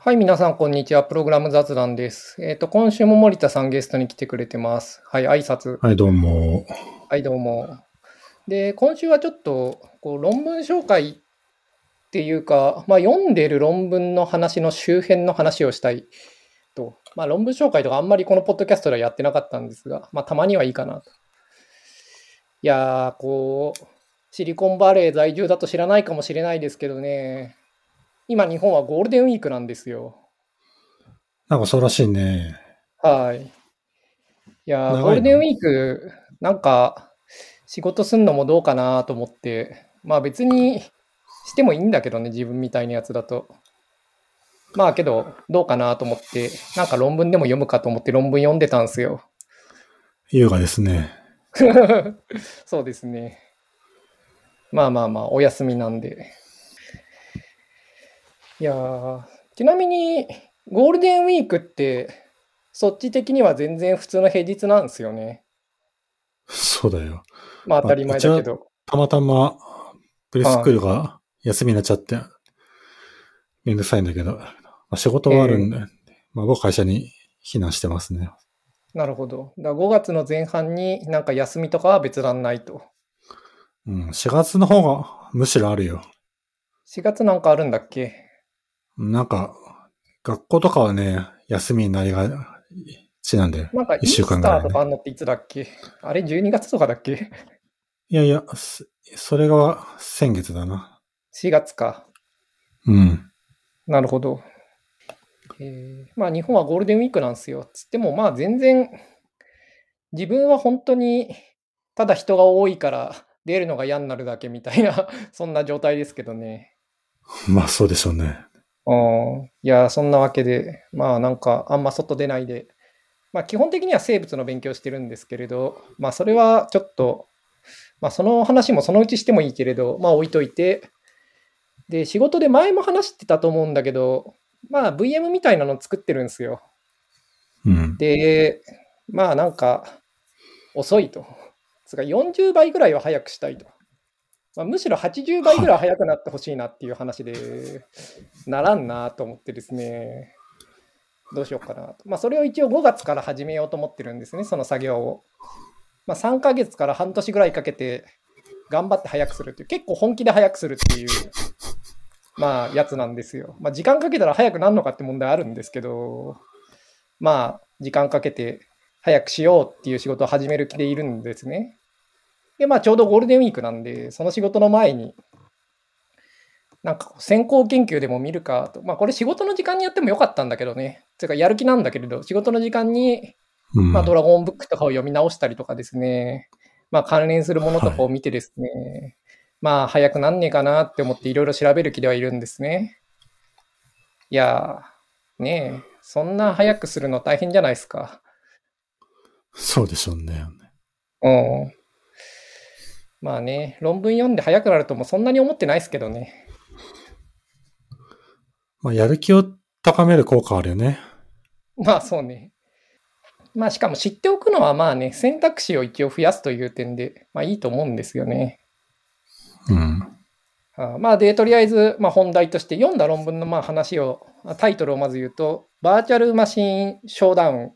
はい、皆さん、こんにちは。プログラム雑談です。えっ、と、今週も森田さんゲストに来てくれてます。はい、挨拶。はい、どうも。はい、どうも。で、今週はちょっと、こう、論文紹介っていうか、まあ、読んでる論文の話の周辺の話をしたいと。まあ、論文紹介とかあんまりこのポッドキャストではやってなかったんですが、まあ、たまにはいいかなと。いやー、こう、シリコンバレー在住だと知らないかもしれないですけどね、今日本はゴールデンウィークなんですよ。なんかそうらしいね。はい。いやゴールデンウィーク、なんか、仕事すんのもどうかなと思って、まあ別にしてもいいんだけどね、自分みたいなやつだと。まあけど、どうかなと思って、なんか論文でも読むかと思って論文読んでたんですよ。優雅ですね。そうですね。まあまあまあ、お休みなんで。いやー、ちなみに、ゴールデンウィークって、そっち的には全然普通の平日なんですよね。そうだよ。まあ当たり前だけど。たまたま、プレスクールが休みになっちゃって、めんどくさいんだけど、まあ、仕事はあるんで、まあ僕会社に避難してますね。なるほど。だから5月の前半になんか休みとかは別段ないと。うん、4月の方がむしろあるよ。4月なんかあるんだっけ？なんか、学校とかはね、休みになりがちなんで。なんかイー一週スタ間ぐらいねーとかあんのっていつだっけ？あれ ?12 月とかだっけ？いやいや、すそれが先月だな。?4 月か。うん。なるほど。えーまあ日本はゴールデンウィークなんですよ。つってもまあ全然自分は本当にただ人が多いから出るのが嫌になるだけみたいなそんな状態ですけどね。まあそうでしょうね。うんいや、そんなわけで、まあなんかあんま外出ないで、まあ基本的には生物の勉強してるんですけれど、まあそれはちょっと、まあその話もそのうちしてもいいけれど、まあ置いといて、で、仕事で前も話してたと思うんだけど、まあ VM みたいなの作ってるんですよ。うん。で、まあなんか遅いと。つうか40倍ぐらいは早くしたいと。まあ、むしろ80倍ぐらい早くなってほしいなっていう話で、ならんなと思ってですね、どうしようかなと。まあそれを一応5月から始めようと思ってるんですね、その作業を。まあ3ヶ月から半年ぐらいかけて頑張って早くするっていう、結構本気で早くするっていう、まあやつなんですよ。まあ時間かけたら早くなるのかって問題あるんですけど、まあ時間かけて早くしようっていう仕事を始める気でいるんですね。で、まあちょうどゴールデンウィークなんで、その仕事の前に、なんか先行研究でも見るかと。まあこれ仕事の時間にやってもよかったんだけどね。ていうかやる気なんだけれど、仕事の時間に、うん、まあドラゴンブックとかを読み直したりとかですね。まあ関連するものとかを見てですね。まあ早くなんねえかなって思っていろいろ調べる気ではいるんですね。いやー、ねえ、そんな早くするの大変じゃないですか。そうでしょうね。うん。まあね、論文読んで早くなるともそんなに思ってないですけどね。まあ、やる気を高める効果あるよね。まあそうね。まあしかも知っておくのはまあね、選択肢を一応増やすという点で、まあいいと思うんですよね。うん。あまあで、とりあえず、まあ、本題として読んだ論文のまあ話を、タイトルをまず言うと、バーチャルマシンショーダウン、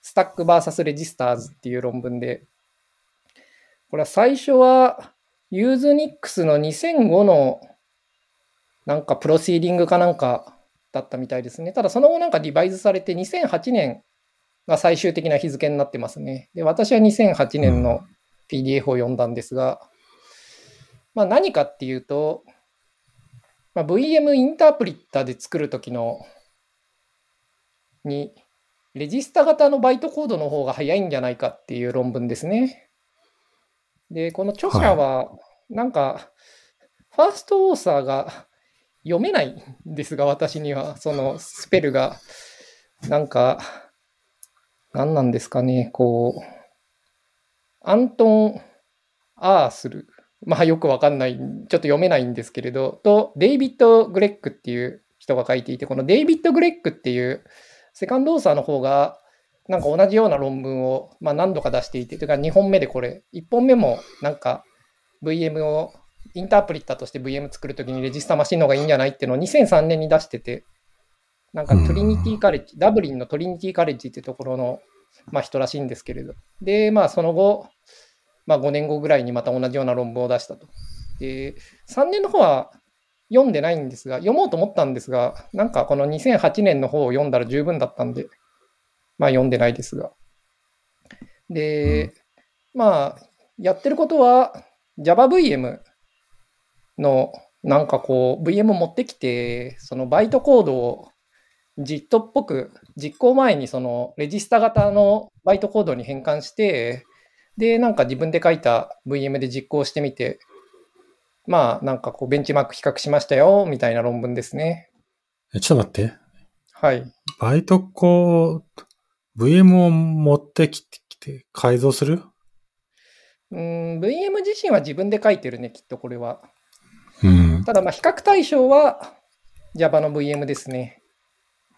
スタック VS レジスターズっていう論文で、これは最初は、 USENIX の2005のなんか proceeding かなんかだったみたいですね。ただその後なんか revise されて2008年が最終的な日付になってますね。で、私は2008年の PDF を読んだんですが、まあ、何かっていうと、まあ、VM インタープリッターで作るときのに、レジスタ型のバイトコードの方が早いんじゃないかっていう論文ですね。で、この著者は、なんか、ファーストオーサーが読めないんですが、私には、そのスペルが、なんか、何なんですかね、こう、アントン・アースル。まあよくわかんない、ちょっと読めないんですけれど、と、デイビッド・グレックっていう人が書いていて、このデイビッド・グレックっていうセカンドオーサーの方が、なんか同じような論文を、まあ、何度か出していて、というか2本目でこれ、1本目もなんか VM をインタープリッターとして VM 作るときにレジスタマシンの方がいいんじゃないっていうのを2003年に出してて、なんかトリニティカレッジ、ダブリンのトリニティカレッジってところの、まあ、人らしいんですけれど。で、まあその後、まあ5年後ぐらいにまた同じような論文を出したと。で、3年の方は読んでないんですが、読もうと思ったんですが、なんかこの2008年の方を読んだら十分だったんで、まあ読んでないですが。で、まあ、やってることは JavaVM のなんかこう VM 持ってきて、そのバイトコードを JIT っぽく実行前にそのレジスタ型のバイトコードに変換して、で、なんか自分で書いた VM で実行してみて、まあ、なんかこうベンチマーク比較しましたよ、みたいな論文ですね。えちょっと待って。はい。バイトコード、VM を持ってきて改造する？うん、VM 自身は自分で書いてるね、きっとこれは。うん。ただ、まあ、比較対象は Java の VM ですね。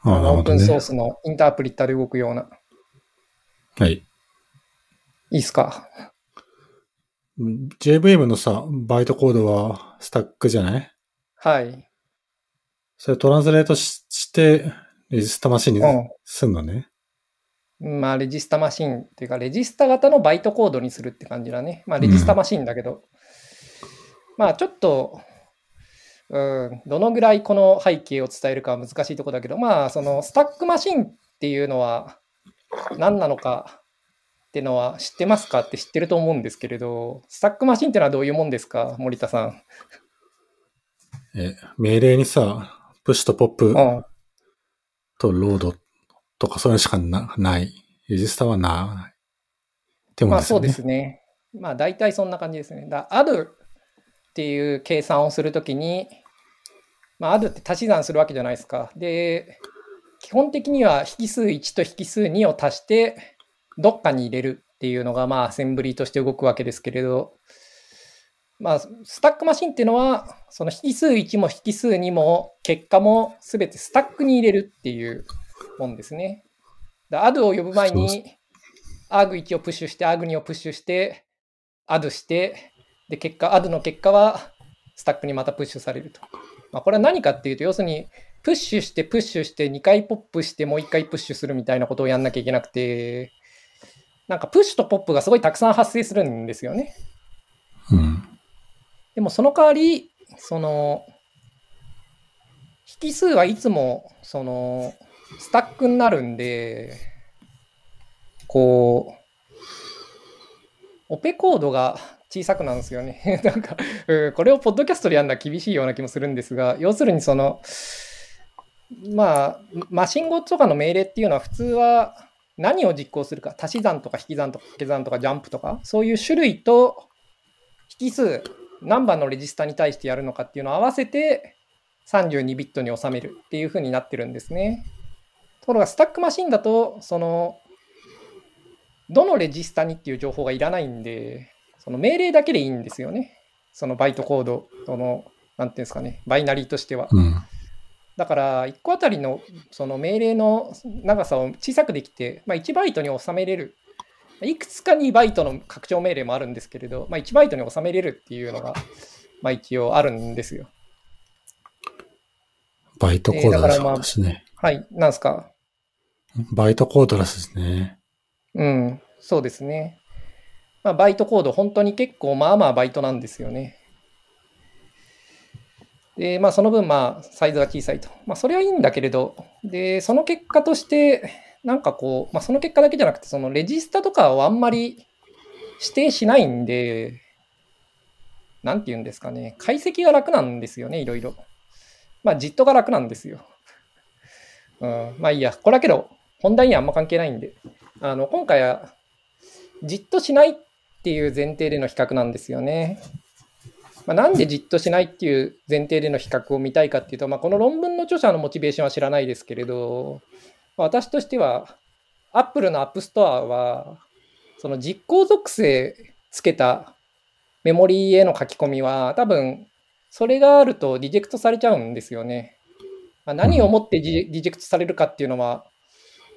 ああのオープンソーね。スのインタープリッターで動くような。はい。いいっすか？JVM のさ、バイトコードはスタックじゃない？はい。それトランスレートしして、レジスタマシンにうすんのね。ん。まあ、レジスタマシンっていうか、レジスタ型のバイトコードにするって感じだね。まあ、レジスタマシンだけど。まあ、ちょっと、うん、どのぐらいこの背景を伝えるかは難しいところだけど、まあ、そのスタックマシンっていうのは何なのかってのは知ってますかって知ってると思うんですけれど、スタックマシンってのはどういうもんですか森田さん？え、命令にさ、プッシュとポップうん。とロードとかそういうのしかなない。レジスタはない。ってもんまあそうですね。まあ大体そんな感じですね。だ add っていう計算をするときに、まあ add って足し算するわけじゃないですか。で、基本的には引数1と引数2を足して、どっかに入れるっていうのが、まあアセンブリーとして動くわけですけれど、まあ、スタックマシンっていうのは、その引数1も引数2も結果もすべてスタックに入れるっていうもんですね。だ add を呼ぶ前そうに、arg1 をプッシュして、arg2 をプッシュして、add して、で、結果、add の結果はスタックにまたプッシュされると。まあ、これは何かっていうと、要するに、プッシュして、プッシュして、2回ポップして、もう1回プッシュするみたいなことをやんなきゃいけなくて、なんかプッシュとポップがすごいたくさん発生するんですよね。うん。でもその代わり、その、引数はいつも、その、スタックになるんで、こう、オペコードが小さくなるんですよね。なんか、これをポッドキャストでやるのは厳しいような気もするんですが、要するにその、まあ、マシン語とかの命令っていうのは普通は何を実行するか、足し算とか引き算とか掛け算とかジャンプとか、そういう種類と引数、何番のレジスタに対してやるのかっていうのを合わせて32ビットに収めるっていう風になってるんですね。ところがスタックマシンだと、その、どのレジスタにっていう情報がいらないんで、その命令だけでいいんですよね。そのバイトコード、その、なんていうんですかね、バイナリーとしては。うん。だから、1個あたりのその命令の長さを小さくできて、まあ、1バイトに収めれる。いくつか2バイトの拡張命令もあるんですけれど、まあ、1バイトに収めれるっていうのが、まあ、一応あるんですよ。バイトコードだえーだからまあしね。はい、なんすか？バイトコードらしいですね。うん、そうですね。まあ、バイトコード、本当に結構、まあまあバイトなんですよね。で、まあ、その分、まあ、サイズが小さいと。まあ、それはいいんだけれど、で、その結果として、なんかこう、まあ、その結果だけじゃなくて、そのレジスタとかをあんまり指定しないんで、なんて言うんですかね、解析が楽なんですよね、いろいろ。まあ、JIT が楽なんですよ。うん、まあいいや、これだけど、本題にはあんま関係ないんで。あの、今回は、じっとしないっていう前提での比較なんですよね。まあ、なんでじっとしないっていう前提での比較を見たいかっていうと、まあ、この論文の著者のモチベーションは知らないですけれど、私としては、Apple の App Store は、その実行属性つけたメモリーへの書き込みは、多分、それがあるとリジェクトされちゃうんですよね。まあ、何をもってリリジェクトされるかっていうのは、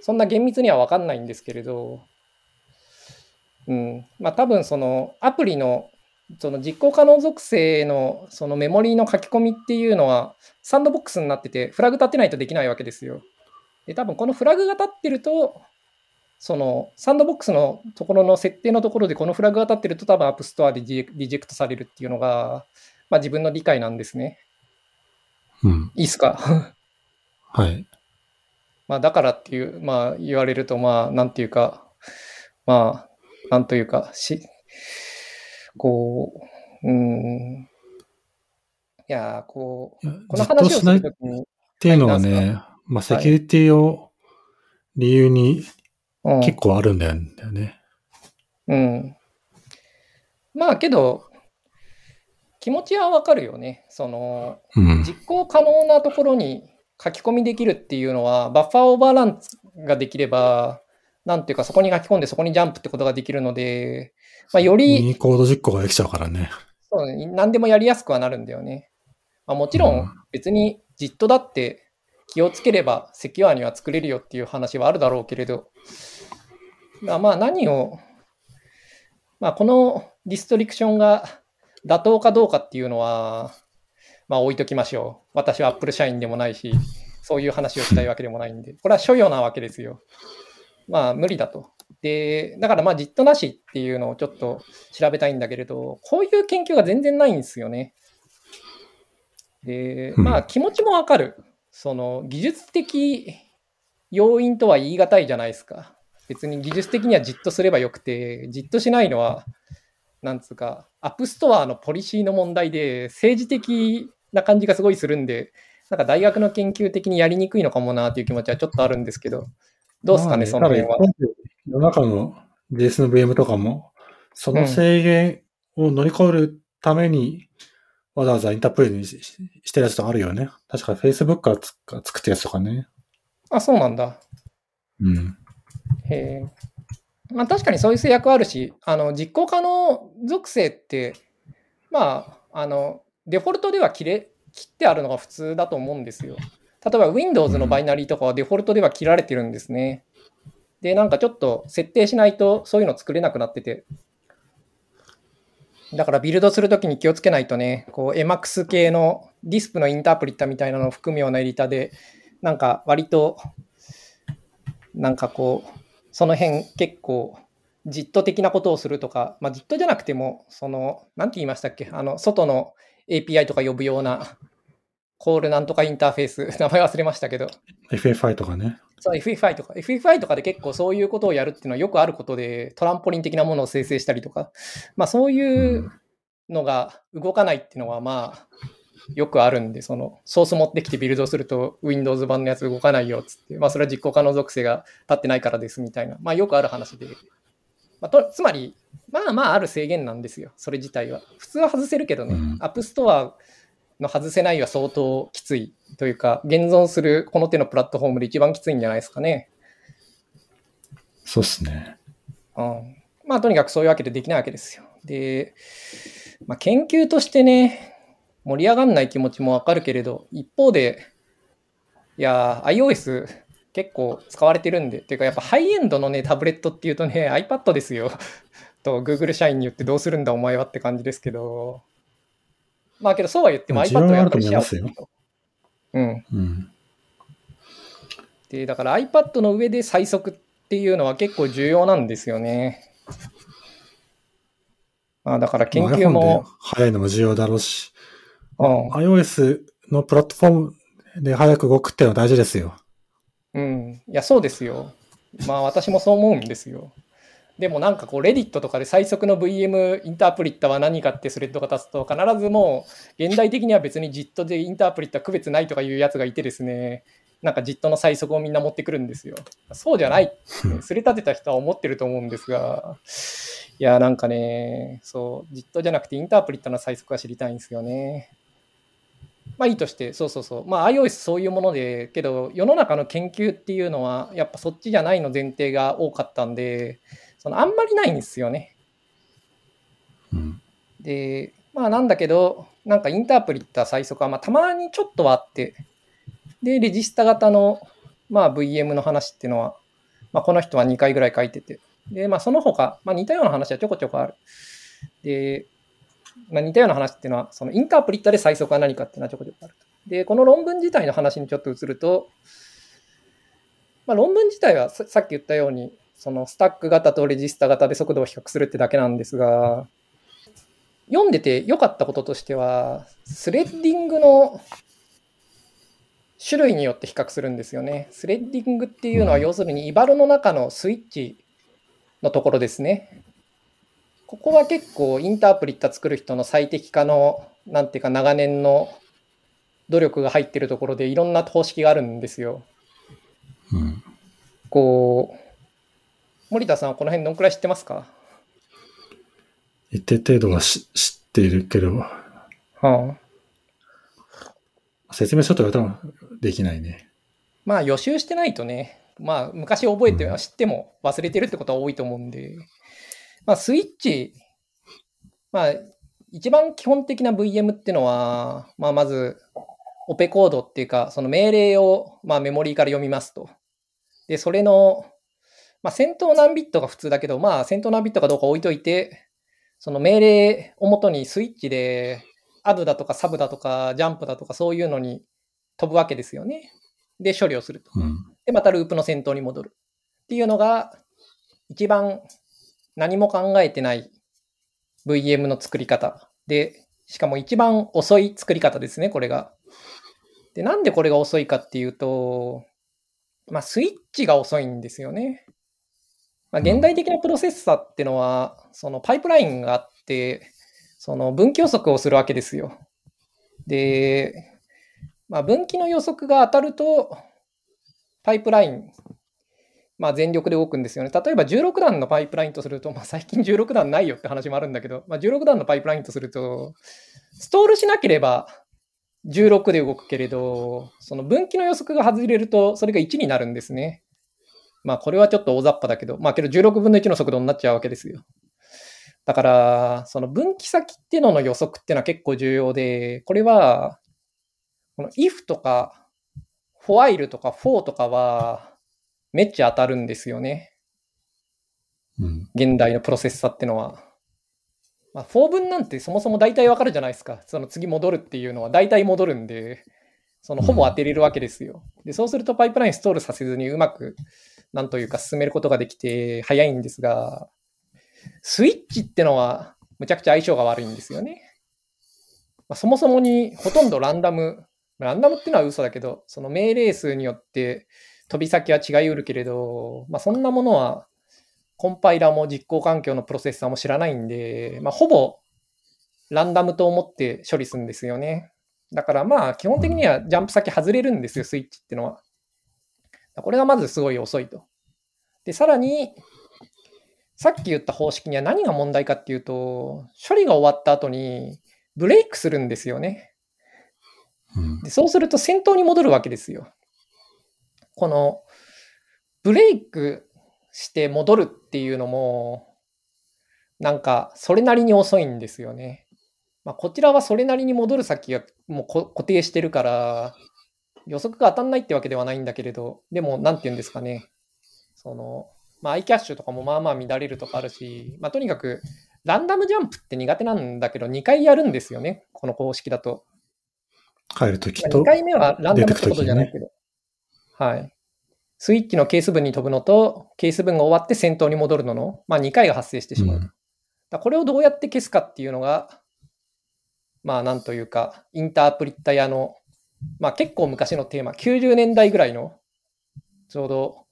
そんな厳密には分かんないんですけれど、うん、まあ多分そのアプリのその実行可能属性のそのメモリーの書き込みっていうのは、サンドボックスになってて、フラグ立てないとできないわけですよ。で、多分このフラグが立ってると、そのサンドボックスのところの設定のところでこのフラグが立ってると多分アップストアでリジェクトされるっていうのが、まあ自分の理解なんですね。うん。いいっすか？はい。まあだからっていう、まあ言われると、まあなんていうか、まあ、なんというか、し、こう、うん。いやー、こう、この話をすしないっるときに、ていうのははいね、まあ、セキュリティを理由にうん、結構あるんだよね。うん。まあけど、気持ちはわかるよね。その、うん。実行可能なところに書き込みできるっていうのは、バッファーオーバーランができれば、なんていうか、そこに書き込んでそこにジャンプってことができるので、まあ、より、ミニコード実行ができちゃうからね。そうね何でもやりやすくはなるんだよね。まあ、もちろうんん、別に JIT だって気をつければセキュアには作れるよっていう話はあるだろうけれど、まあまあ何を、まあこのリストリクションが妥当かどうかっていうのは、まあ置いときましょう。私は Apple 社員でもないし、そういう話をしたいわけでもないんで、これは所要なわけですよ。まあ無理だと。で、だからまあ JIT なしっていうのをちょっと調べたいんだけれど、こういう研究が全然ないんですよね。で、うんまあ気持ちもわかる。その技術的要因とは言い難いじゃないですか。別に技術的には JIT すればよくて、 JIT しないのは、なんつうか、アップストアのポリシーの問題で、政治的な感じがすごいするんで、なんか大学の研究的にやりにくいのかもなっていう気持ちはちょっとあるんですけど、どうですかね、その辺は？世の中の JS の VM とかも、その制限を乗り越えるために、わざわざインタープリタにしてるやつとかあるよね。確か Facebook がつが作ってるやつとかね。あ、そうなんだ。うん。へえ。まあ確かにそういう制約はあるし、あの実行可能属性って、まあ、あの、デフォルトでは切れ、切ってあるのが普通だと思うんですよ。例えば Windows のバイナリーとかはデフォルトでは切られてるんですね。で、なんかちょっと設定しないとそういうの作れなくなってて。だからビルドするときに気をつけないとね、こう Emacs 系のディスプのインタープリッタみたいなのを含むようなエディターで、なんか割と、なんかこう、その辺結構、ジット的なことをするとか、まあ、ジットじゃなくても、その、なんて言いましたっけ、あの、外の API とか呼ぶような、コールなんとかインターフェース、名前忘れましたけど、FFI とかね。そう、FFI とか、FFI とかで結構そういうことをやるっていうのはよくあることで、トランポリン的なものを生成したりとか、まあそういうのが動かないっていうのはまあ、よくあるんで、そのソース持ってきてビルドすると Windows 版のやつ動かないよっつって、まあそれは実行可能属性が立ってないからですみたいな、まあよくある話で、まあ、とつまり、まあまあある制限なんですよ、それ自体は。普通は外せるけどね、うんアップストアの外せないは相当きついというか、現存するこの手のプラットフォームで一番きついんじゃないですかね。そうっすね。うん、まあとにかくそういうわけでできないわけですよ。で、まあ、研究としてね、盛り上がんない気持ちもわかるけれど、一方で、いやー、iOS 結構使われてるんで、っていうかやっぱハイエンドのね、タブレットっていうとね、iPad ですよ。と Google 社員に言ってどうするんだお前はって感じですけど、まあけどそうは言ってもまあ iPad をやっぱり需要はあると思いますようん。うん。で、だから iPad の上で最速っていうのは結構重要なんですよね。まあだから研究も、早いのも重要だろうし、うん、iOS のプラットフォームで早く動くっていうのは大事ですよ。うん。いや、そうですよ。まあ私もそう思うんですよ。でもなんかこう、レディットとかで最速の VM インタープリッタは何かってスレッドが立つと、必ずもう、現代的には別に JIT でインタープリッタ区別ないとかいうやつがいてですね、なんか JIT の最速をみんな持ってくるんですよ。そうじゃないって、すり立てた人は思ってると思うんですが、いや、なんかね、そう、JIT じゃなくてインタープリッタの最速が知りたいんですよね。まあいいとして、そうそうそう。まあ iOS そういうもので、けど世の中の研究っていうのは、やっぱそっちじゃないの前提が多かったんで、そのあんまりないんですよね。うん。で、まあなんだけど、なんかインタープリッタ最速は、まあたまにちょっとはあって、で、レジスタ型の、まあ VM の話っていうのは、まあこの人は2回ぐらい書いてて、で、まあその他、まあ似たような話はちょこちょこある。で、まあ、似たような話っていうのは、そのインタープリッタで最速は何かっていうのはちょこちょこあると。で、この論文自体の話にちょっと移ると、まあ、論文自体はさっき言ったように、そのスタック型とレジスタ型で速度を比較するってだけなんですが、読んでて良かったこととしては、スレッディングの種類によって比較するんですよね。スレッディングっていうのは要するにイバルの中のスイッチのところですね。ここは結構インタープリッタ作る人の最適化の、なんていうか長年の努力が入ってるところでいろんな方式があるんですよ。うん。こう、森田さんはこの辺どんくらい知ってますか？一定程度は知っているけど、はあ、説明書とか多分できないね。まあ予習してないとね、まあ昔覚えては知っても忘れてるってことは多いと思うんで、まあスイッチ、まあ一番基本的な VM っていうのは、まあまずオペコードっていうか、その命令をまあメモリーから読みますと。で、それの、まあ先頭何ビットが普通だけど、まあ先頭何ビットかどうか置いといて、その命令をもとにスイッチで、アドだとかサブだとかジャンプだとかそういうのに飛ぶわけですよね。で、処理をすると。で、またループの先頭に戻る。っていうのが、一番何も考えてない VM の作り方。で、しかも一番遅い作り方ですね、これが。で、なんでこれが遅いかっていうと、まあ、スイッチが遅いんですよね。まあ、現代的なプロセッサーってのは、そのパイプラインがあって、その分岐予測をするわけですよ。で、まあ、分岐の予測が当たると、パイプライン、まあ、全力で動くんですよね。例えば16段のパイプラインとすると、まあ、最近16段ないよって話もあるんだけど、まあ、16段のパイプラインとすると、ストールしなければ16で動くけれど、その分岐の予測が外れると、それが1になるんですね。まあこれはちょっと大雑把だけど、まあけど16分の1の速度になっちゃうわけですよ。だから、その分岐先っていうのの予測っていうのは結構重要で、これは、この if とか while とか for とかはめっちゃ当たるんですよね。うん、現代のプロセッサーってのは。まあ、for 分なんてそもそも大体わかるじゃないですか。その次戻るっていうのは大体戻るんで、そのほぼ当てれるわけですよ。で、そうするとパイプラインストールさせずにうまくなんというか進めることができて早いんですが、スイッチってのはむちゃくちゃ相性が悪いんですよね。まあ、そもそもにほとんどランダム、ランダムっていうのは嘘だけど、その命令数によって飛び先は違いうるけれど、まあ、そんなものはコンパイラーも実行環境のプロセッサーも知らないんで、まあ、ほぼランダムと思って処理するんですよね。だからまあ基本的にはジャンプ先外れるんですよ、スイッチってのは。これがまずすごい遅いと。で、さらに、さっき言った方式には何が問題かっていうと、処理が終わった後にブレイクするんですよね。でそうすると先頭に戻るわけですよ。このブレイクして戻るっていうのも、なんかそれなりに遅いんですよね。まあ、こちらはそれなりに戻る先がもう固定してるから、予測が当たんないってわけではないんだけれど、でも、なんて言うんですかね。その、まあ、iCache とかもまあまあ乱れるとかあるし、まあ、とにかく、ランダムジャンプって苦手なんだけど、2回やるんですよね。この公式だと。帰るときと。2回目はランダムってことじゃないけど。ね、はい。スイッチのケース分に飛ぶのと、ケース分が終わって先頭に戻るのの、まあ、2回が発生してしまう。うん、だこれをどうやって消すかっていうのが、まあ、なんというか、インタープリッター屋のまあ結構昔のテーマ、90年代ぐらいの、ちょうど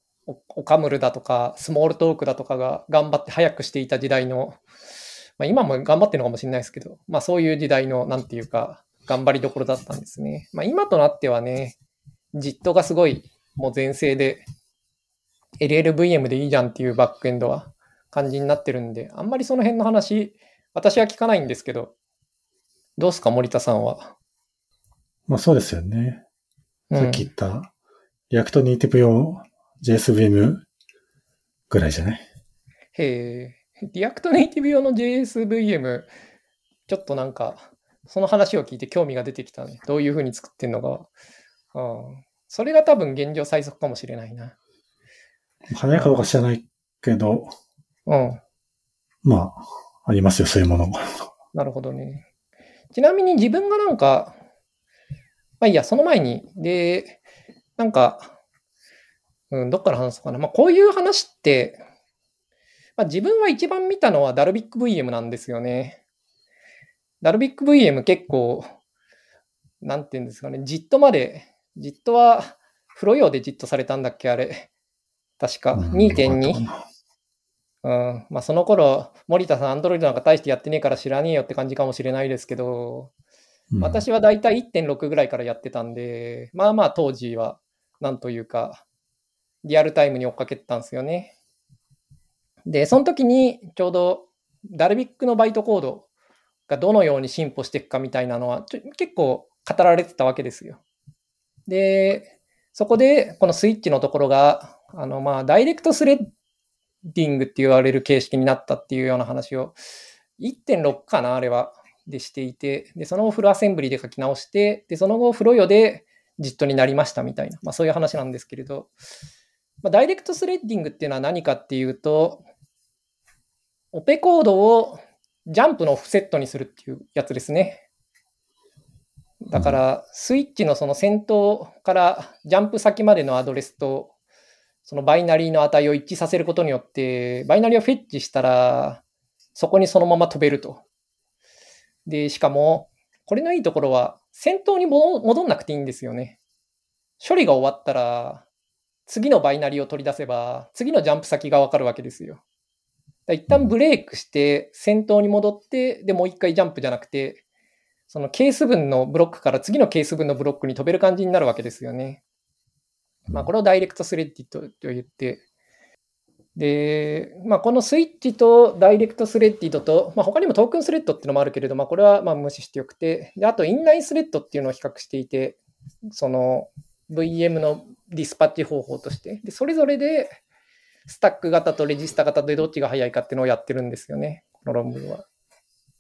オカムルだとか、スモールトークだとかが頑張って早くしていた時代の、まあ、今も頑張ってるのかもしれないですけど、まあそういう時代の、なんていうか、頑張りどころだったんですね。まあ今となってはね、ジットがすごいもう全盛で、LLVM でいいじゃんっていうバックエンドは感じになってるんで、あんまりその辺の話、私は聞かないんですけど、どうすか、森田さんは？まあそうですよね。さっき言った、 React Native 用 JSVM ぐらいじゃない？へえ。 React Native 用の JSVM、ちょっとなんか、その話を聞いて興味が出てきたね。どういうふうに作ってんのか。うん。それが多分現状最速かもしれないな。早いかどうか知らないけど、うん。まあ、ありますよ、そういうものが。なるほどね。ちなみに自分がなんか、まあいいや、その前に、で、なんか、うん、どっから話そうかな。まあこういう話って、まあ自分は一番見たのはダルビック VM なんですよね。ダルビック VM 結構、なんていうんですかね、じっとまで、じっとは、風呂用でじっとされたんだっけ、あれ。確か、2.2? うん。まあ、その頃、森田さん、アンドロイドなんか大してやってねえから知らねえよって感じかもしれないですけど、うん、私はだいたい1.6ぐらいからやってたんで、まあまあ当時は、なんというか、リアルタイムに追っかけてたんですよね。で、その時にちょうどダルビックのバイトコードがどのように進歩していくかみたいなのは結構語られてたわけですよ。で、そこでこのスイッチのところが、あのまあダイレクトスレッディングって言われる形式になったっていうような話を1.6かな、あれは。でしていて、で、その後フルアセンブリで書き直して、で、その後フロヨでジットになりましたみたいな、まあそういう話なんですけれど、まあ、ダイレクトスレッディングっていうのは何かっていうと、オペコードをジャンプのオフセットにするっていうやつですね。だから、スイッチのその先頭からジャンプ先までのアドレスと、そのバイナリーの値を一致させることによって、バイナリーをフェッチしたら、そこにそのまま飛べると。で、しかも、これのいいところは、先頭に戻んなくていいんですよね。処理が終わったら、次のバイナリーを取り出せば、次のジャンプ先がわかるわけですよ。一旦ブレイクして、先頭に戻って、で、もう一回ジャンプじゃなくて、そのケース分のブロックから次のケース分のブロックに飛べる感じになるわけですよね。まあ、これを direct threaded と言って、で、まあ、このスイッチと direct threaded と、まあ、他にも token threaded っていうのもあるけれど、まあ、これはまあ無視してよくて、であと inline threaded っていうのを比較していて、その VM のディスパッチ方法として、でそれぞれでスタック型とレジスタ型でどっちが早いかっていうのをやってるんですよね、この論文は。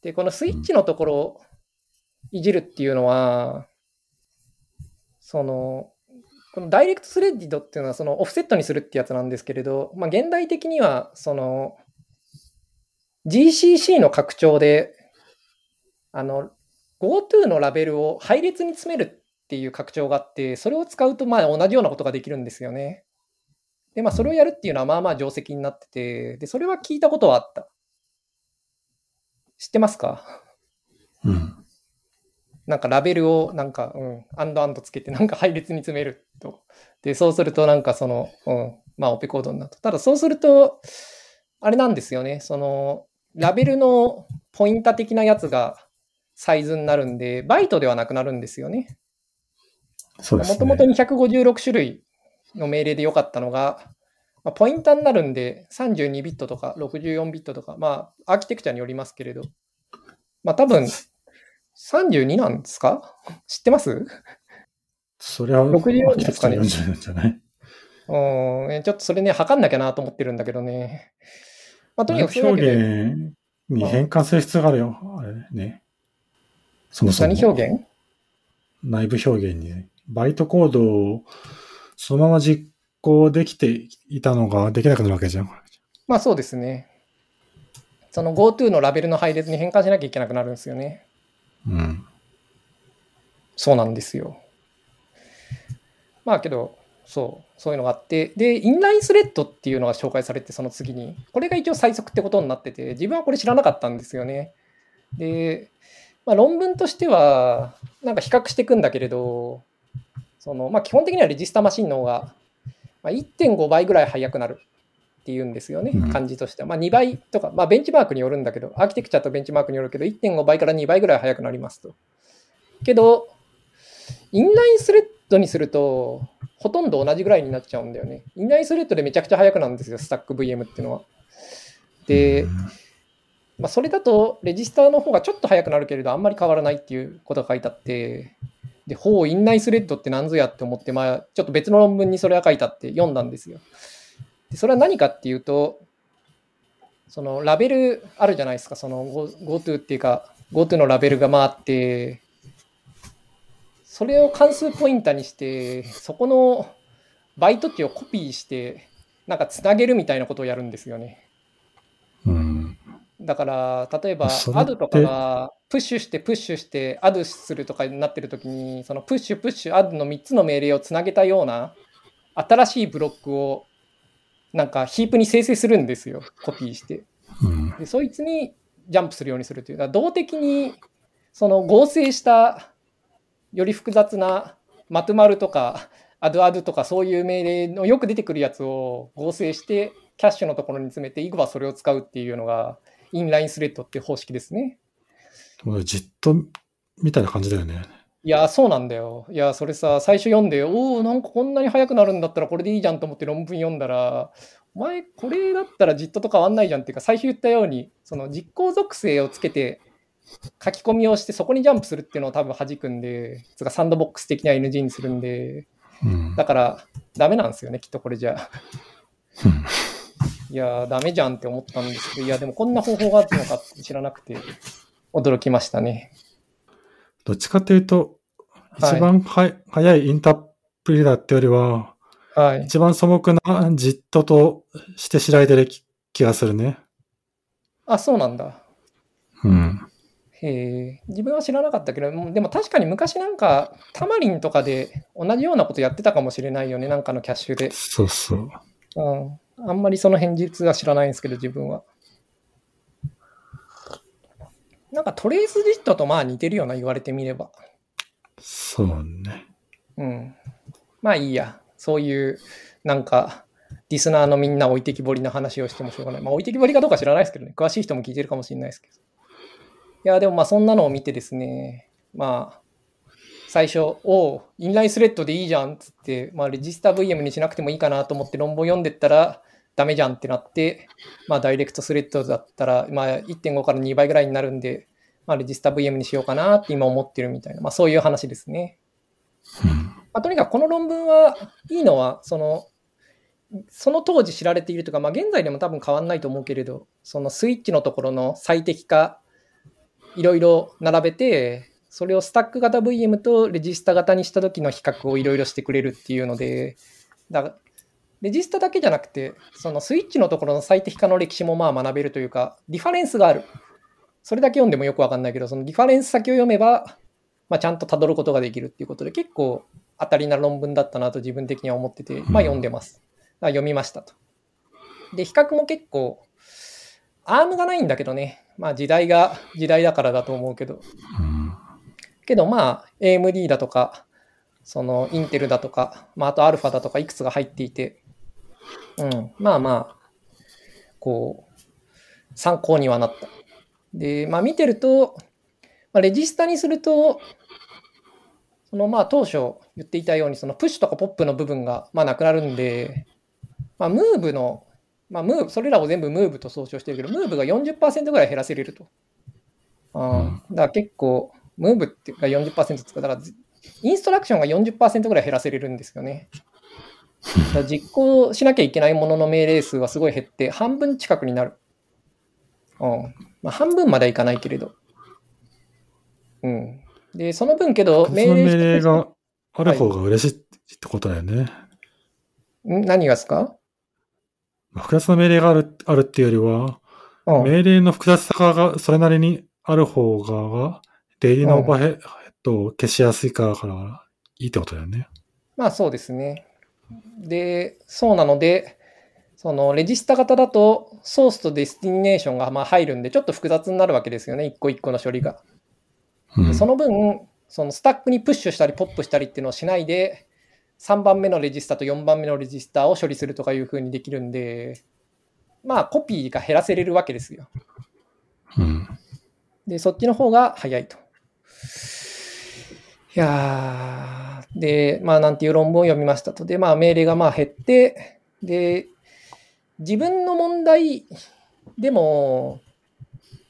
で、このスイッチのところをいじるっていうのは、その、このダイレクトスレッディドっていうのはそのオフセットにするってやつなんですけれど、まあ、現代的にはその GCC の拡張であの GoTo のラベルを配列に詰めるっていう拡張があって、それを使うとまあ同じようなことができるんですよね。で、まあ、それをやるっていうのはまあまあ定石になってて、で、それは聞いたことはあった。知ってますか？うん。なんかラベルをなんか、うん、アンドアンドつけてなんか配列に詰めると。で、そうするとなんかその、うん、まあオペコードになると。ただそうすると、あれなんですよね。その、ラベルのポインタ的なやつがサイズになるんで、バイトではなくなるんですよね。そうですね。もともと256種類の命令でよかったのが、まあ、ポインターになるんで32ビットとか64ビットとか、まあ、アーキテクチャによりますけれど、まあ多分32なんですか？知ってます？それは64ですかね。40じゃない？うん、ちょっとそれね、測んなきゃなと思ってるんだけどね。まあ、とにかく表現に変換する必要があるよ。あれね。そもそも。何表現？内部表現に、ね、バイトコードをそのまま実行できていたのができなくなるわけじゃん。まあそうですね。その GoTo のラベルの配列に変換しなきゃいけなくなるんですよね。うん。そうなんですよ。まあけど、そう、そういうのがあって、で、インラインスレッドっていうのが紹介されて、その次に、これが一応最速ってことになってて、自分はこれ知らなかったんですよね。で、まあ、論文としては、なんか比較していくんだけれど、そのまあ、基本的にはレジスタマシンの方が、まあ、1.5倍ぐらい速くなるっていうんですよね、感じとしては。まあ、2倍とか、まあ、ベンチマークによるんだけど、アーキテクチャとベンチマークによるけど、1.5倍から2倍ぐらい速くなりますと。けど、インラインスレッドにすると、ほとんど同じぐらいになっちゃうんだよね。インラインスレッドでめちゃくちゃ速くなるんですよ、スタック VM っていうのは。で、まあ、それだと、レジスターの方がちょっと速くなるけれど、あんまり変わらないっていうことが書いてあって、で、ほう、インラインスレッドって何ぞやって思って、まあ、ちょっと別の論文にそれが書いてあって読んだんですよ。でそれは何かっていうと、そのラベルあるじゃないですか、その GoTo っていうか、GoTo のラベルが回って、それを関数ポインターにして、そこのバイト値をコピーして、なんかつなげるみたいなことをやるんですよね。うん、だから、例えば、それってアドとかが、プッシュして、プッシュして、アドするとかになってるときに、そのプッシュ、プッシュ、アドの3つの命令をつなげたような、新しいブロックを、なんか、ヒープに生成するんですよ。コピーして。うん。で、そいつにジャンプするようにするという。だ動的に、その合成した、より複雑な、マトマルとか、アドアドとかそういう命令のよく出てくるやつを合成して、キャッシュのところに詰めて、以後はそれを使うっていうのが、インラインスレッドっていう方式ですね。でもじっとみたいな感じだよね。いや、そうなんだよ。いや、それさ、最初読んで、おお、なんかこんなに速くなるんだったらこれでいいじゃんと思って論文読んだら、お前、これだったらじっとと変わんないじゃんっていうか、最初言ったように、その実行属性をつけて、書き込みをして、そこにジャンプするっていうのを多分弾くんで、つうかサンドボックス的な NG にするんで、うん。だから、ダメなんですよね、きっとこれじゃいやー、ダメじゃんって思ったんですけど、いや、でもこんな方法があるのかって知らなくて、驚きましたね。どっちかというと、はい一番は、早いインタープリダーってよりは、はい。一番素朴なじっととして知られてる気気がするね。あ、そうなんだ。うん。へえ、自分は知らなかったけど、うんでも確かに昔なんか、タマリンとかで同じようなことやってたかもしれないよね、なんかのキャッシュで。そうそう。うん。あんまりその辺実は知らないんですけど、自分は。なんかトレースジットとまあ似てるような言われてみれば。そうね。うん。まあいいや。そういう、なんか、リスナーのみんな置いてきぼりの話をしてもしょうがない。まあ置いてきぼりかどうか知らないですけどね。詳しい人も聞いてるかもしれないですけど。いや、でもまあそんなのを見てですね、まあ、最初、おお、インラインスレッドでいいじゃんっつって、まあレジスタ VM にしなくてもいいかなと思って論文読んでったら、ダメじゃんってなって、まあダイレクトスレッドだったら、まあ1.5から2倍ぐらいになるんで、まあレジスタ VM にしようかなって今思ってるみたいな、まあそういう話ですね。うん。まあ、とにかくこの論文はいいのは、その、その当時知られているとか、まあ、現在でも多分変わんないと思うけれど、そのスイッチのところの最適化、いろいろ並べて、それをスタック型 VM とレジスタ型にした時の比較をいろいろしてくれるっていうので、だレジスタだけじゃなくて、そのスイッチのところの最適化の歴史もまあ学べるというか、リファレンスがある。それだけ読んでもよくわかんないけど、そのリファレンス先を読めば、まあ、ちゃんと辿ることができるっていうことで、結構当たりな論文だったなと自分的には思ってて、まあ読んでます。だ読みましたと。で、比較も結構、アームがないんだけどね、まあ時代が時代だからだと思うけど、けどまあ AMD だとか、そのインテルだとか、まああとアルファだとかいくつが入っていて、うん、まあまあ、こう、参考にはなった。で、まあ見てると、まあ、レジスタにすると、そのまあ当初言っていたように、そのプッシュとかポップの部分がまあなくなるんで、まあムーブの、まあムーブ、それらを全部ムーブと総称してるけど、ムーブが40%ぐらい減らせれると。あーだから結構、ムーブっていうか40%つか、だからインストラクションが40%ぐらい減らせれるんですよね。実行しなきゃいけないものの命令数はすごい減って、半分近くになる。うん。まあ、半分まではいかないけれど。うん。で、その分けど、その命令ががある方が嬉しいってことだよね。ん？何がですか？まあ複雑な命令があるあるっていうよりは、うん。命令の複雑さがそれなりにある方が、デイリーのオーバーヘッドを消しやすいからいいってことだよね。まあそうですね。で、そうなので、そのレジスタ型だとソースとデスティネーションがまあ入るんで、ちょっと複雑になるわけですよね、一個一個の処理が。うん。その分、そのスタックにプッシュしたりポップしたりっていうのをしないで、3番目のレジスタと4番目のレジスタを処理するとかいう風にできるんで、まあコピーが減らせれるわけですよ。うん。で、そっちの方が早いと。いやー、で、まあなんていう論文を読みましたと。で、まあ命令がまあ減って、で、自分の問題でも、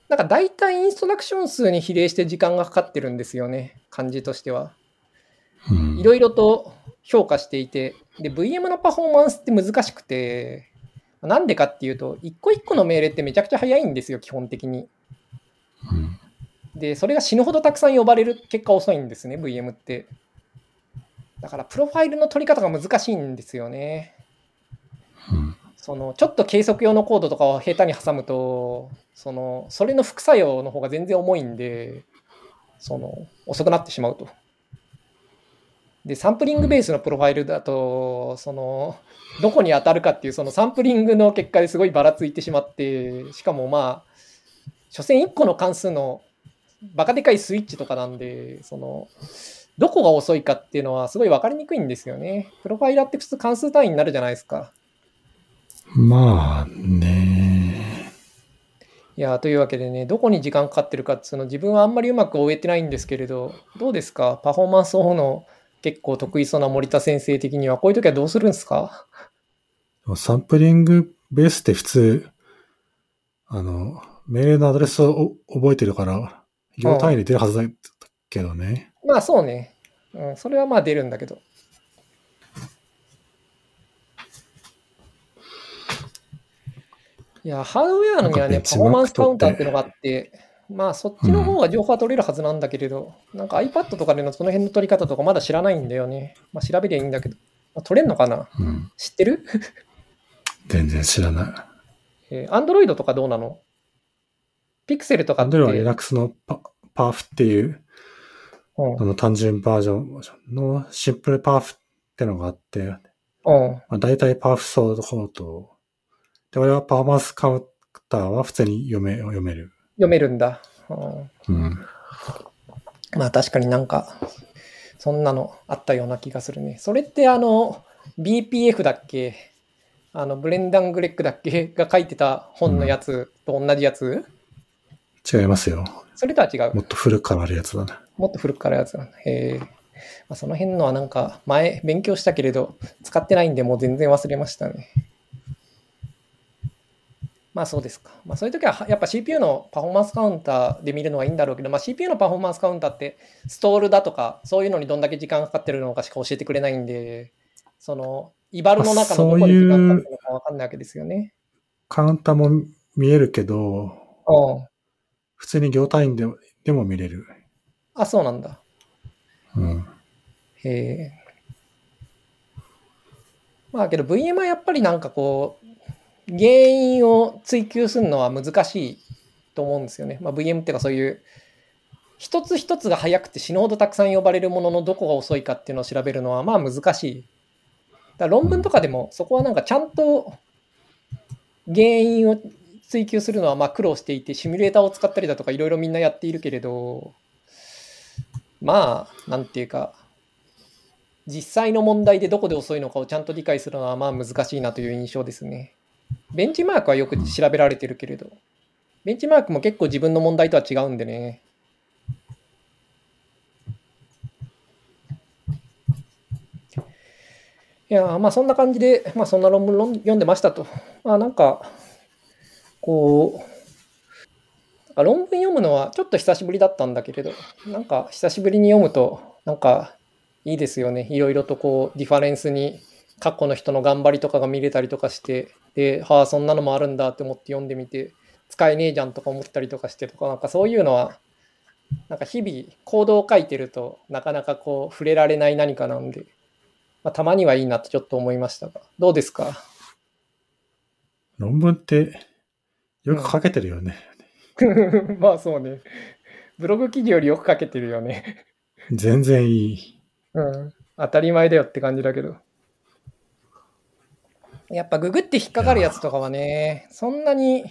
なんか大体インストラクション数に比例して時間がかかってるんですよね、感じとしては。うんいろいろと評価していて、で、VM のパフォーマンスって難しくて、なんでかっていうと、一個一個の命令ってめちゃくちゃ早いんですよ、基本的に。で、それが死ぬほどたくさん呼ばれる結果遅いんですね、VM って。だから、プロファイルの取り方が難しいんですよね。うんそそのちょっと計測用のコードとかを下手に挟むとそのそれの副作用の方が全然重いんでその遅くなってしまうと。でサンプリングベースのプロファイルだとそのどこに当たるかっていうそのサンプリングの結果ですごいばらついてしまってしかもまあ所詮1個の関数のバカでかいスイッチとかなんでそのどこが遅いかっていうのはすごい分かりにくいんですよね。プロファイラーって普通関数単位になるじゃないですか。まあね。いや、というわけでね、どこに時間かかってるかっていうの自分はあんまりうまく終えてないんですけれど、どうですか？パフォーマンス方の結構得意そうな森田先生的には、こういう時はどうするんですか？サンプリングベースって普通、あの、命令のアドレスを覚えてるから、行単位で出るはずだけどね。まあそうね。うん、それはまあ出るんだけど。いや、ハードウェアのにはね、パフォーマンスカウンターっていうのがあって、まあそっちの方が情報は取れるはずなんだけれど、うん、なんか iPad とかでのその辺の取り方とかまだ知らないんだよね。まあ調べりゃいいんだけど。まあ、取れんのかな、うん、知ってる？全然知らない。えー、Android とかどうなの？ピクセルとかって？Android は Linux のパパーフっていう、うん、の単純バージョンのシンプルパーフってのがあって、うんまあ、大体パーフソードと、で、俺はパフォーマンスカウンターは普通に読め読める。読めるんだ。うん。まあ確かになんか、そんなのあったような気がするね。それってあの、BPF だっけ？あの、ブレンダン・グレックだっけ？が書いてた本のやつと同じやつ、うん、違いますよ。それとは違う。もっと古くからあるやつだね。もっと古くからあるやつだね。へえ。まあ、その辺のはなんか前勉強したけれど、使ってないんでもう全然忘れましたね。まあそうですか。まあそういう時はやっぱ CPU のパフォーマンスカウンターで見るのがいいんだろうけど、まあ、CPU のパフォーマンスカウンターってストールだとかそういうのにどんだけ時間かかってるのかしか教えてくれないんで、そのイバルの中のどこに時間かかってるのかわかんないわけですよね。カウンターも見えるけど、普通に行単位ででも見れる。あ、そうなんだ。うん。へえ。まあけど VM はやっぱりなんかこう、原因を追求するのは難しいと思うんですよね。まあ、VM っていうかそういう一つ一つが速くて死ぬほどたくさん呼ばれるもののどこが遅いかっていうのを調べるのはまあ難しい。だ論文とかでもそこはなんかちゃんと原因を追求するのはまあ苦労していてシミュレーターを使ったりだとかいろいろみんなやっているけれどまあなんていうか実際の問題でどこで遅いのかをちゃんと理解するのはまあ難しいなという印象ですね。ベンチマークはよく調べられてるけれど、ベンチマークも結構自分の問題とは違うんでね。いやまあそんな感じで、まあそんな論文読んでましたと。まあなんか、こう、論文読むのはちょっと久しぶりだったんだけれど、なんか久しぶりに読むと、なんかいいですよね。いろいろとこう、ディファレンスに過去の人の頑張りとかが見れたりとかして、で、はあ、そんなのもあるんだって思って読んでみて、使えねえじゃんとか思ったりとかしてとか、なんかそういうのは、なんか日々行動を書いてるとなかなかこう触れられない何かなんで、まあ、たまにはいいなとちょっと思いましたが、どうですか？論文ってよく書けてるよね。うん、まあそうね。ブログ記事よりよく書けてるよね。全然いい。うん。当たり前だよって感じだけど。やっぱググって引っかかるやつとかはね、そんなに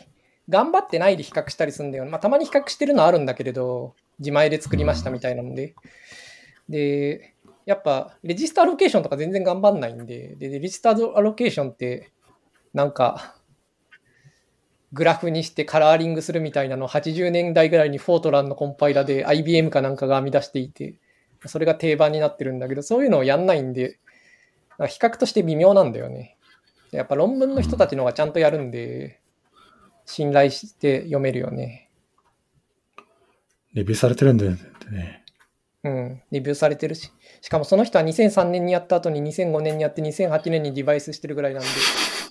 頑張ってないで比較したりするんだよ、ね。まあ、たまに比較してるのはあるんだけれど、自前で作りましたみたいなので。で、やっぱレジスターロケーションとか全然頑張んないんで、で、レジスターアロケーションって、なんか、グラフにしてカラーリングするみたいなのを80年代ぐらいにフォートランのコンパイラで IBM かなんかが編み出していて、それが定番になってるんだけど、そういうのをやんないんで、比較として微妙なんだよね。やっぱ論文の人たちの方がちゃんとやるんで、信頼して読めるよね。レビューされてるんだよね。うん、レビューされてるし。しかもその人は2003年にやった後に2005年にやって2008年にデバイスしてるぐらいなんで、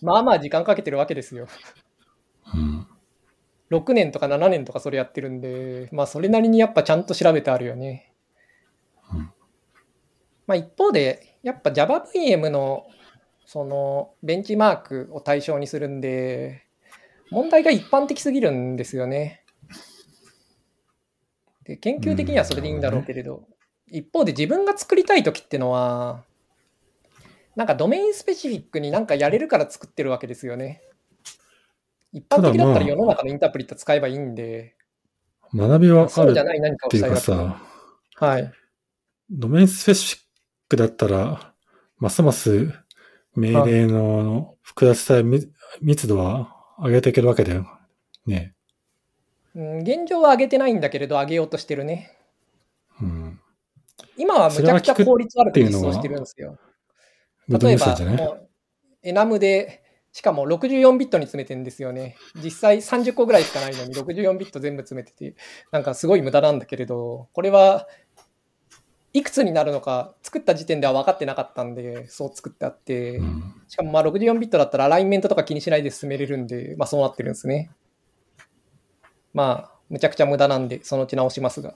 まあまあ時間かけてるわけですよ。うん、6年とか7年とかそれやってるんで、まあそれなりにやっぱちゃんと調べてあるよね。うん、まあ一方で、やっぱ JavaVM のそのベンチマークを対象にするんで、問題が一般的すぎるんですよね。で研究的にはそれでいいんだろうけれど、一方で自分が作りたい時ってのは、なんかドメインスペシフィックになんかやれるから作ってるわけですよね。一般的だったら世の中のインタープリット使えばいいんで、学びはあるそうじゃない何かをっていう。かさ、はい。ドメインスペシフィックだったら、ますます命令の複雑さや密密度は上げていけるわけだよ。ね。うん現状は上げてないんだけれど、上げようとしてるね。うん。今はむちゃくちゃ効率悪く実装してるんですよ。例えばエナムで、しかも64ビットに詰めてるんですよね。実際30個ぐらいしかないのに64ビット全部詰めてて、なんかすごい無駄なんだけれど、これはいくつになるのか作った時点では分かってなかったんで、そう作ってあって、うん。しかもまあ64ビットだったらアラインメントとか気にしないで進めれるんで、まあそうなってるんですね。まあ、むちゃくちゃ無駄なんで、そのうち直しますが。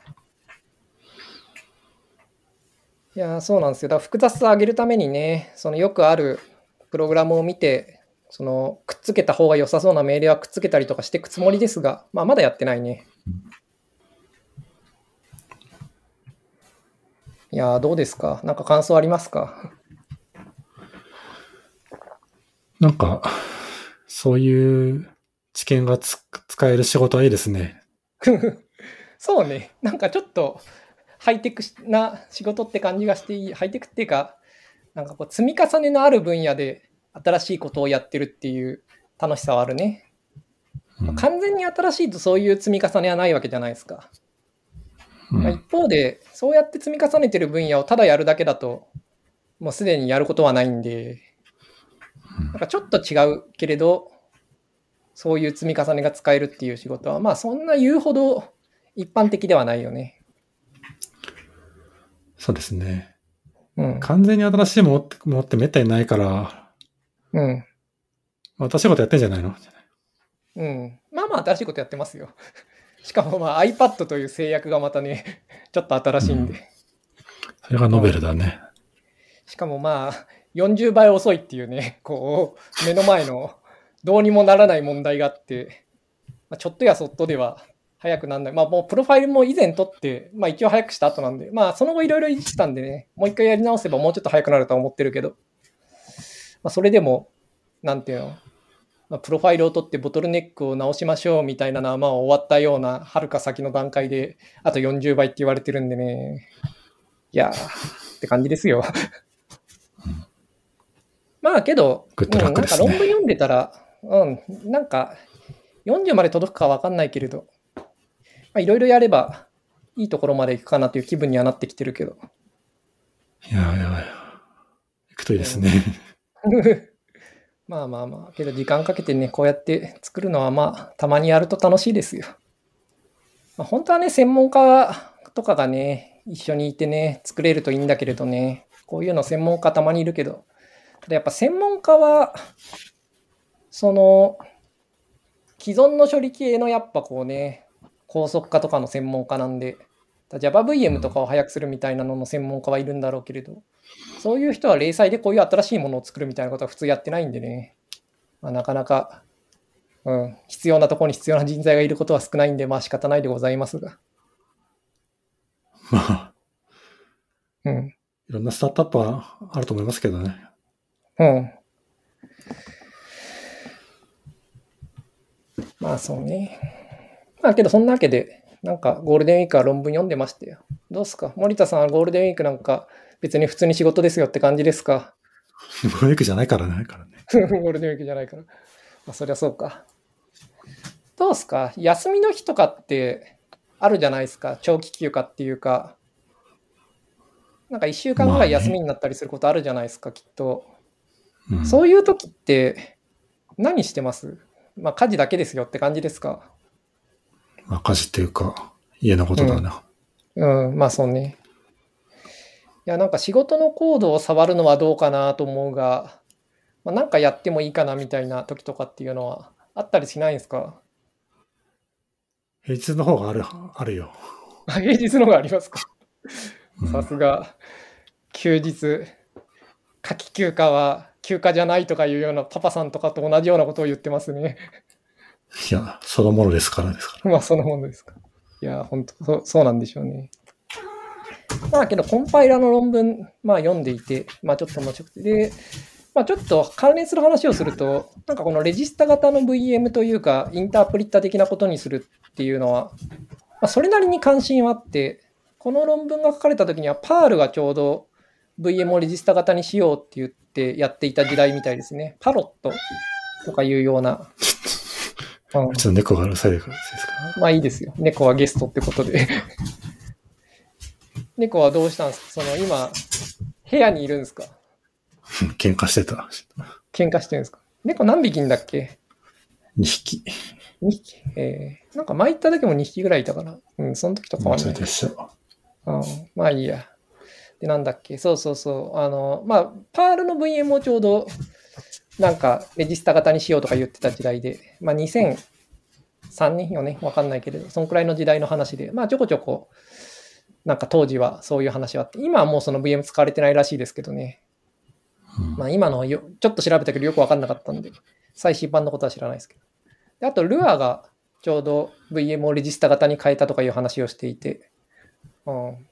いやー、そうなんですよ。だから複雑さを上げるためにね、そのよくあるプログラムを見て、そのくっつけた方が良さそうな命令はくっつけたりとかしていくつもりですが、まあまだやってないね。いやー、どうですか？なんか感想ありますか？なんか、そういう知見がつ使える仕事はいいですね。そうね、なんかちょっとハイテクな仕事って感じがしていい、ハイテクっていうか、なんかこう積み重ねのある分野で新しいことをやってるっていう楽しさはあるね。うん完全に新しいとそういう積み重ねはないわけじゃないですか。うんまあ一方で、そうやって積み重ねてる分野をただやるだけだと、もうすでにやることはないんで、なんかちょっと違うけれど、そういう積み重ねが使えるっていう仕事は、まあそんな言うほど一般的ではないよね。そうですね。うん。完全に新しいものってものってめったにないから、うん。まあ新しいことやってんじゃないの？うん。まあまあ新しいことやってますよ。しかもまあ iPad という制約がまたね、ちょっと新しいんで。それがノベルだね。しかもまあ40倍遅いっていうね、こう、目の前のどうにもならない問題があって、まあ、ちょっとやそっとでは早くなんない。まあもうプロファイルも以前取って、まあ一応早くした後なんで、まあその後いろいろいじったんでね、もう一回やり直せばもうちょっと早くなるとは思ってるけど、まあそれでも、なんていうの、まあ、プロファイルを取ってボトルネックを直しましょうみたいなのはまあ終わったような、はるか先の段階で、あと40倍って言われてるんでね、いやーって感じですよ。まあけど、ねうんなんか論文読んでたら、うん、なんか40まで届くかわかんないけれど、まあいろいろやればいいところまで行くかなという気分にはなってきてるけど。いやいやいや。行くといいですね。まあまあまあ、けど時間かけてね、こうやって作るのはまあ、たまにやると楽しいですよ。まあ、本当はね、専門家とかがね、一緒にいてね、作れるといいんだけれどね、こういうの専門家たまにいるけど、ただやっぱ専門家は、その、既存の処理系のやっぱこうね、高速化とかの専門家なんで、JavaVM とかを早くするみたいなのの専門家はいるんだろうけれど、そういう人は零細でこういう新しいものを作るみたいなことは普通やってないんでね、まあ、なかなか、うん、必要なところに必要な人材がいることは少ないんで、まあ仕方ないでございますが。まあ、うん。いろんなスタートアップはあると思いますけどね。うん。まあそうね。まあけどそんなわけで、なんかゴールデンウィークは論文読んでましたよ。どうすか？森田さんはゴールデンウィークなんか別に普通に仕事ですよって感じですか？ゴールデンウィークじゃないからね。からねゴールデンウィークじゃないから。まあ、そりゃそうか。どうすか？休みの日とかってあるじゃないですか？長期休暇っていうか。なんか1週間ぐらい休みになったりすることあるじゃないですか、きっと。うん、そういう時って何してます？まあ家事だけですよって感じですか？まあ、家事っていうか、家のことだな。うん、まあそうね。いや、なんか仕事のコードを触るのはどうかなと思うが、まあ、なんかやってもいいかなみたいな時とかっていうのはあったりしないんですか？平日の方がある、あるよ。あ平日の方がありますか？うんさすが、休日。夏季休暇は休暇じゃないとかいうようなパパさんとかと同じようなことを言ってますね。いや、そのものですからですから。まあ、そのものですか。いや、本当そそうなんでしょうね。まあ、けど、コンパイラーの論文、まあ、読んでいて、まあ、ちょっと面白くて、で、まあ、ちょっと関連する話をすると、なんかこのレジスタ型の VM というか、インタープリッター的なことにするっていうのは、まあ、それなりに関心はあって、この論文が書かれた時には、パールがちょうど VM をレジスタ型にしようって言ってやっていた時代みたいですね。パロットとかいうような。うんちょっと猫がうるさいですか？ら。まあいいですよ。猫はゲストってことで。猫はどうしたんですか？その今、部屋にいるんですか？喧嘩してた。喧嘩してるんですか？猫何匹いんだっけ？2匹。?2 匹？えー、なんか前行った時も2匹ぐらいいたかな？うん、その時と変わんないそう。でした。うん、まあいいや。で、なんだっけ？そうそうそう。あの、まあ、パールの VM をちょうど、なんか、レジスタ型にしようとか言ってた時代で、まあ、2003年よね、わかんないけれど、そのくらいの時代の話で、まあ、ちょこちょこ、なんか当時はそういう話はあって、今はもうその VM 使われてないらしいですけどね。うん。まあ、今のよ、ちょっと調べたけどよくわかんなかったんで、最新版のことは知らないですけど。であと、ルアーがちょうど VM をレジスタ型に変えたとかいう話をしていて、うん、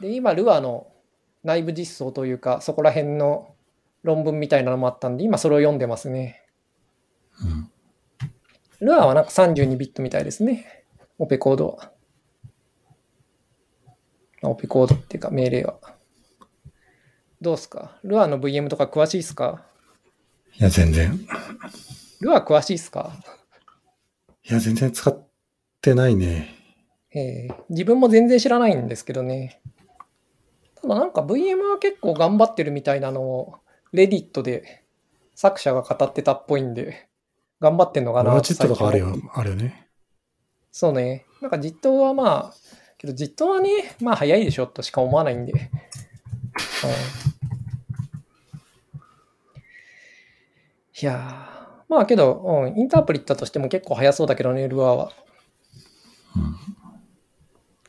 で、今、ルアーの内部実装というか、そこら辺の論文みたいなのもあったんで、今それを読んでますね。うんルアーはなんか32ビットみたいですね。オペコードは。あオペコードっていうか命令は。どうすか？ルアーの VM とか詳しいっすか？いや、全然。ルアー詳しいっすか？いや、全然使ってないね。えー自分も全然知らないんですけどね。ただなんか VM は結構頑張ってるみたいなのを、レディットで作者が語ってたっぽいんで、頑張ってんのかなロジットとかあるよあるよね。そうね。なんか実装はまあ、けど実装はね、まあ早いでしょとしか思わないんで。うんいやー、まあけど、うん、インタープリッターとしても結構早そうだけどね、ルアーは。うん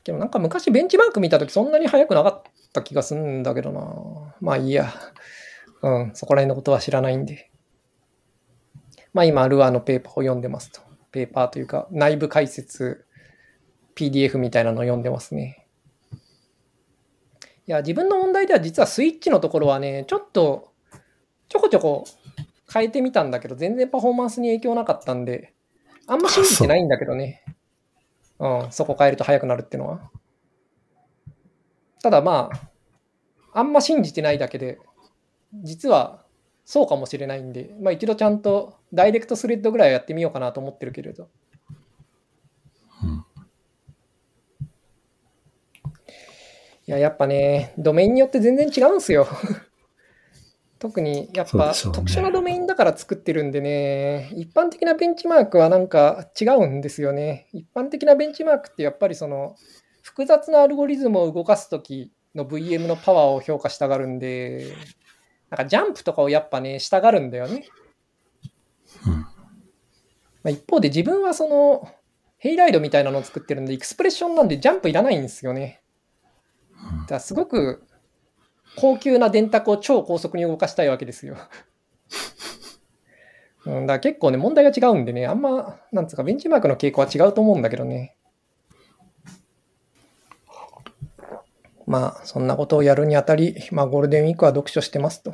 でもなんか昔ベンチマーク見たときそんなに速くなかった気がするんだけどな。まあいいや。うん、そこら辺のことは知らないんで。まあ今、ルアーのペーパーを読んでますと。ペーパーというか、内部解説、PDF みたいなのを読んでますね。いや、自分の問題では実はスイッチのところはね、ちょっと、ちょこちょこ変えてみたんだけど、全然パフォーマンスに影響なかったんで、あんま信じてないんだけどね。うん、そこ変えると速くなるっていうのは。ただまあ、あんま信じてないだけで、実はそうかもしれないんで、まあ一度ちゃんとダイレクトスレッドぐらいはやってみようかなと思ってるけれど。うんいや、やっぱね、ドメインによって全然違うんすよ。特にやっぱね特殊なドメインだから作ってるんでね、一般的なベンチマークはなんか違うんですよね。一般的なベンチマークってやっぱりその複雑なアルゴリズムを動かすときの VM のパワーを評価したがるんで、なんかジャンプとかをやっぱね、したがるんだよね。うんまあ、一方で自分はそのヘイライドみたいなのを作ってるんで、エクスプレッションなんでジャンプいらないんですよね。だからすごく高級な電卓を超高速に動かしたいわけですよ。うん、だから結構ね、問題が違うんでね、あんま、なんつうか、ベンチマークの傾向は違うと思うんだけどね。まあ、そんなことをやるにあたり、まあ、ゴールデンウィークは読書してますと。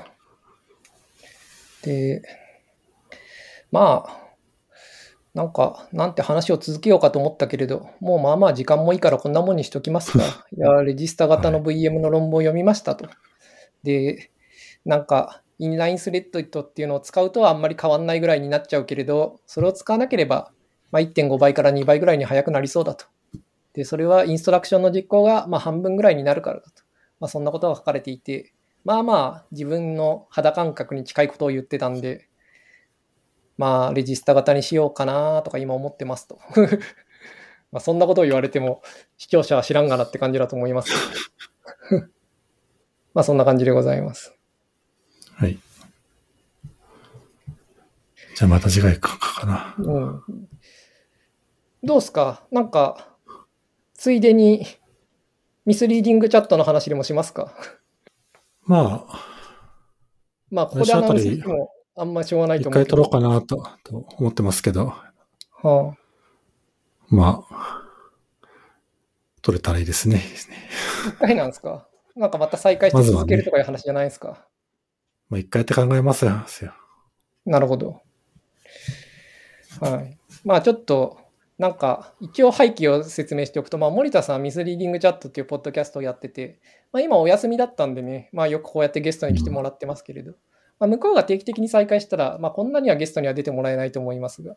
で、まあ、なんか、なんて話を続けようかと思ったけれど、もうまあまあ時間もいいからこんなもんにしときますか。いや、レジスタ型の VM の論文を読みましたと。で、なんか、インラインスレッドっていうのを使うとあんまり変わんないぐらいになっちゃうけれど、それを使わなければ、まあ、1.5倍から2倍ぐらいに速くなりそうだと。で、それはインストラクションの実行がまあ半分ぐらいになるからだと。まあ、そんなことが書かれていて、まあまあ自分の肌感覚に近いことを言ってたんで、まあレジスタ型にしようかなとか今思ってますと。まあそんなことを言われても視聴者は知らんがなって感じだと思います。まあそんな感じでございます。はい。じゃあまた次回書くかな。うん。どうすか？なんか、ついでに、ミスリーディングチャットの話でもしますか？まあ、まあ、ここでアナウンスしてもあんましょうがないと思う一回取ろうかなとと思ってますけど、はあ、まあ、取れたらいいですね。一回なんですか？なんかまた再開して続けるとかいう話じゃないですか、まあ、一回って考えますよ。なるほど。はい。まあちょっと、なんか、一応背景を説明しておくと、まあ、森田さんはミスリーディングチャットっていうポッドキャストをやってて、まあ、今お休みだったんでね、まあ、よくこうやってゲストに来てもらってますけれど、まあ、向こうが定期的に再開したら、まあ、こんなにはゲストには出てもらえないと思いますが、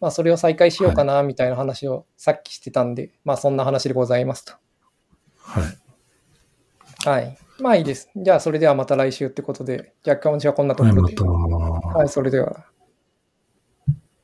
まあ、それを再開しようかな、みたいな話をさっきしてたんで、はい、まあ、そんな話でございますと。はい。はい。まあいいです。じゃあ、それではまた来週ってことで、じゃあ今週はこんなところで。はい、はい、それでは。